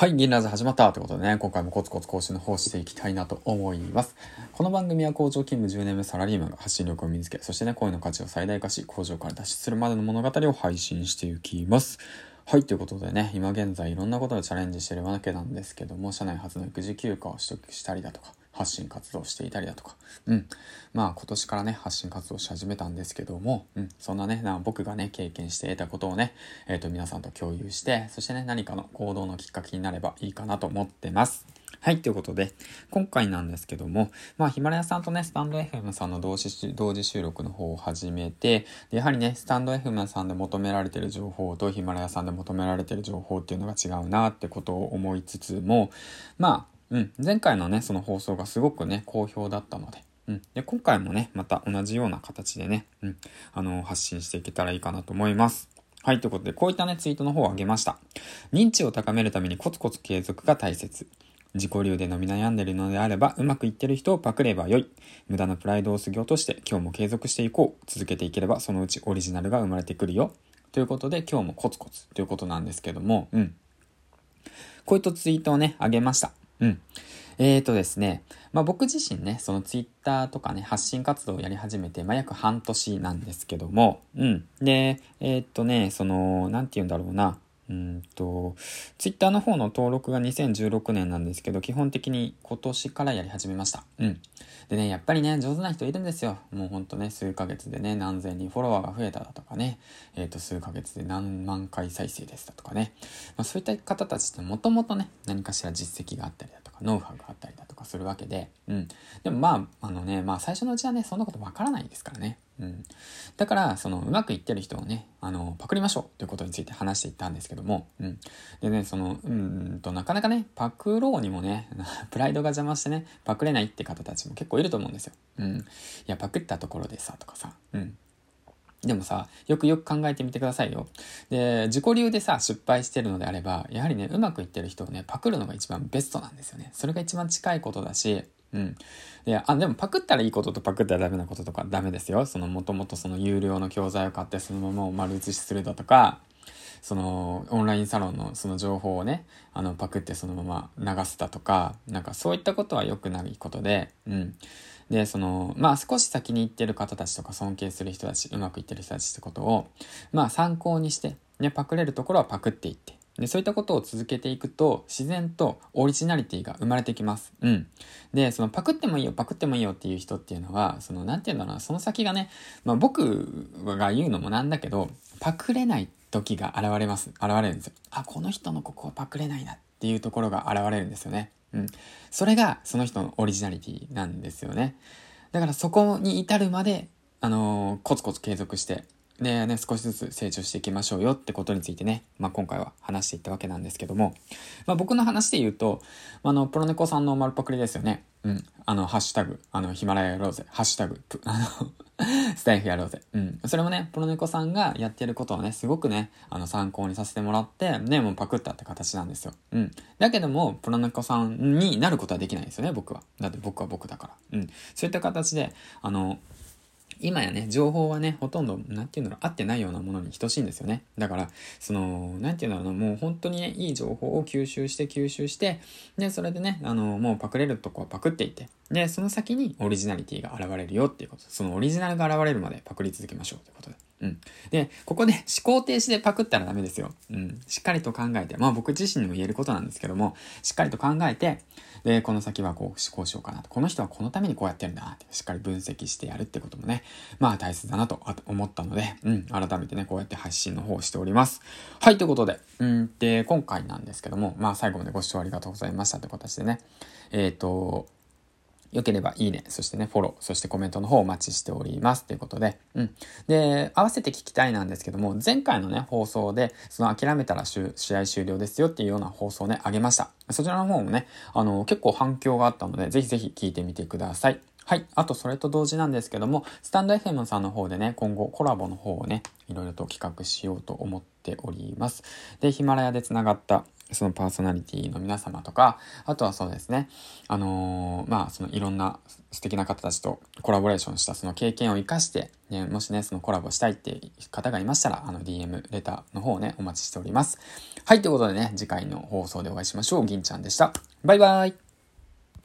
はい、銀ラジ始まったということでね、今回もコツコツ更新の方していきたいなと思います。この番組は工場勤務10年目サラリーマンが発信力を身につけ、そしてね、声の価値を最大化し、工場から脱出するまでの物語を配信していきます。はい、ということでね、今現在いろんなことをチャレンジしてるわけなんですけども、社内初の育児休暇を取得したりだとか、発信活動していたりだとか、うん。まあ今年からね、発信活動し始めたんですけども、うん。そんなね、な僕がね、経験して得たことをね、えっ、ー、と皆さんと共有して、そしてね、何かの行動のきっかけになればいいかなと思ってます。はい、ということで、今回なんですけども、まあ、ヒマラヤさんとね、スタンド FM さんの同時同時収録の方を始めて、やはりね、スタンド FM さんで求められてる情報とヒマラヤさんで求められてる情報っていうのが違うなってことを思いつつも、まあ、うん、前回のね、その放送がすごくね、好評だったので、うん。で、今回もね、また同じような形でね、うん、あの、発信していけたらいいかなと思います。はい、ということで、こういったね、ツイートの方を上げました。認知を高めるためにコツコツ継続が大切。自己流で飲み悩んでいるのであれば、うまくいってる人をパクればよい。無駄なプライドを過ぎ落として、今日も継続していこう。続けていければ、そのうちオリジナルが生まれてくるよ。ということで、今日もコツコツということなんですけども、うん。こういったツイートをね、あげました。うん。えーとですね、まあ僕自身ね、そのツイッターとかね、発信活動をやり始めて、まあ約半年なんですけども、うん。で、えー、っとね、その、なんて言うんだろうな、うんと、ツイッターの方の登録が2016年なんですけど、基本的に今年からやり始めました。うん。でね、やっぱりね、上手な人いるんですよ。もうほんとね、数ヶ月でね、何千人フォロワーが増えただとかね、えっ、ー、と、数ヶ月で何万回再生ですだとかね。まあそういった方たちってもともとね、何かしら実績があったりだとか、ノウハウがあったりだとかするわけで、うん。でもまあ、あのね、まあ最初のうちはね、そんなことわからないですからね。うん。だから、その、うまくいってる人をね、あの、パクりましょうということについて話していったんですけども、うん。でね、その、うんと、なかなかね、パクろうにもね、プライドが邪魔してね、パクれないって方たちも結構いると思うんですよ。うん。いや、パクったところでさ、とかさ、うん。でもさ、よくよく考えてみてくださいよ。で、自己流でさ、失敗してるのであれば、やはりね、うまくいってる人をね、パクるのが一番ベストなんですよね。それが一番近いことだし、うん。で、あ、でもパクったらいいこととパクったらダメなこととかダメですよ。そのもともとその有料の教材を買ってそのままを丸写しするだとか、そのオンラインサロンのその情報をね、あのパクってそのまま流すだとか、なんかそういったことは良くないことで、うん。で、その、まあ少し先に行ってる方たちとか尊敬する人たち、うまくいってる人たちってことを、まあ参考にして、ね、パクれるところはパクっていって、で、そういったことを続けていくと、自然とオリジナリティが生まれてきます。うん。で、そのパクってもいいよ、パクってもいいよっていう人っていうのは、その、なんていうんだろうな、その先がね、まあ僕が言うのもなんだけど、パクれない時が現れます。現れるんですよ。あ、この人のここはパクれないなっていうところが現れるんですよね。うん。それがその人のオリジナリティなんですよね。だからそこに至るまで、あのー、コツコツ継続してでね、少しずつ成長していきましょうよってことについてね、まあ、今回は話していったわけなんですけども、まあ、僕の話で言うと、あの、プロネコさんの丸パクリですよね。うん。あの、ハッシュタグ、あの、ヒマラヤやろうぜ。ハッシュタグ、あの スタイフやろうぜ。うん。それもね、プロネコさんがやってることをね、すごくね、あの、参考にさせてもらって、ね、もうパクったって形なんですよ。うん。だけども、プロネコさんになることはできないですよね、僕は。だって僕は僕だから。うん。そういった形で、あの、今やね、情報はね、ほとんど、なんていうんだろう、合ってないようなものに等しいんですよね。だから、その、なんていうんだろうな、もう本当にね、いい情報を吸収して吸収して、で、それでね、あの、もうパクれるとこはパクっていって、で、その先にオリジナリティが現れるよっていうこと。そのオリジナルが現れるまでパクり続けましょうってことで。うん。で、ここで思考停止でパクったらダメですよ。うん。しっかりと考えて、まあ僕自身にも言えることなんですけども、しっかりと考えて、で、この先はこう、こうしようかなと。この人はこのためにこうやってるんだなって、しっかり分析してやるってこともね、まあ大切だなと思ったので、うん、改めてね、こうやって発信の方をしております。はい、ということで、うん、で、今回なんですけども、まあ最後までご視聴ありがとうございましたという形でね、えっ、ー、と、良ければいいね、そしてね、フォロー、そしてコメントの方お待ちしております。ということで、うん。で、合わせて聞きたいなんですけども、前回のね、放送で、その諦めたら試合終了ですよっていうような放送ね、あげました。そちらの方もね、あの、結構反響があったので、ぜひぜひ聞いてみてください。はい。あと、それと同時なんですけども、スタンド FM さんの方でね、今後コラボの方をね、いろいろと企画しようと思っております。で、ヒマラヤで繋がったそのパーソナリティの皆様とか、あとはそうですね、あのー、まあ、そのいろんな素敵な方たちとコラボレーションしたその経験を活かして、ね、もしね、そのコラボしたいっていう方がいましたら、あの DM、レターの方をね、お待ちしております。はい、ということでね、次回の放送でお会いしましょう。銀ちゃんでした。バイバイ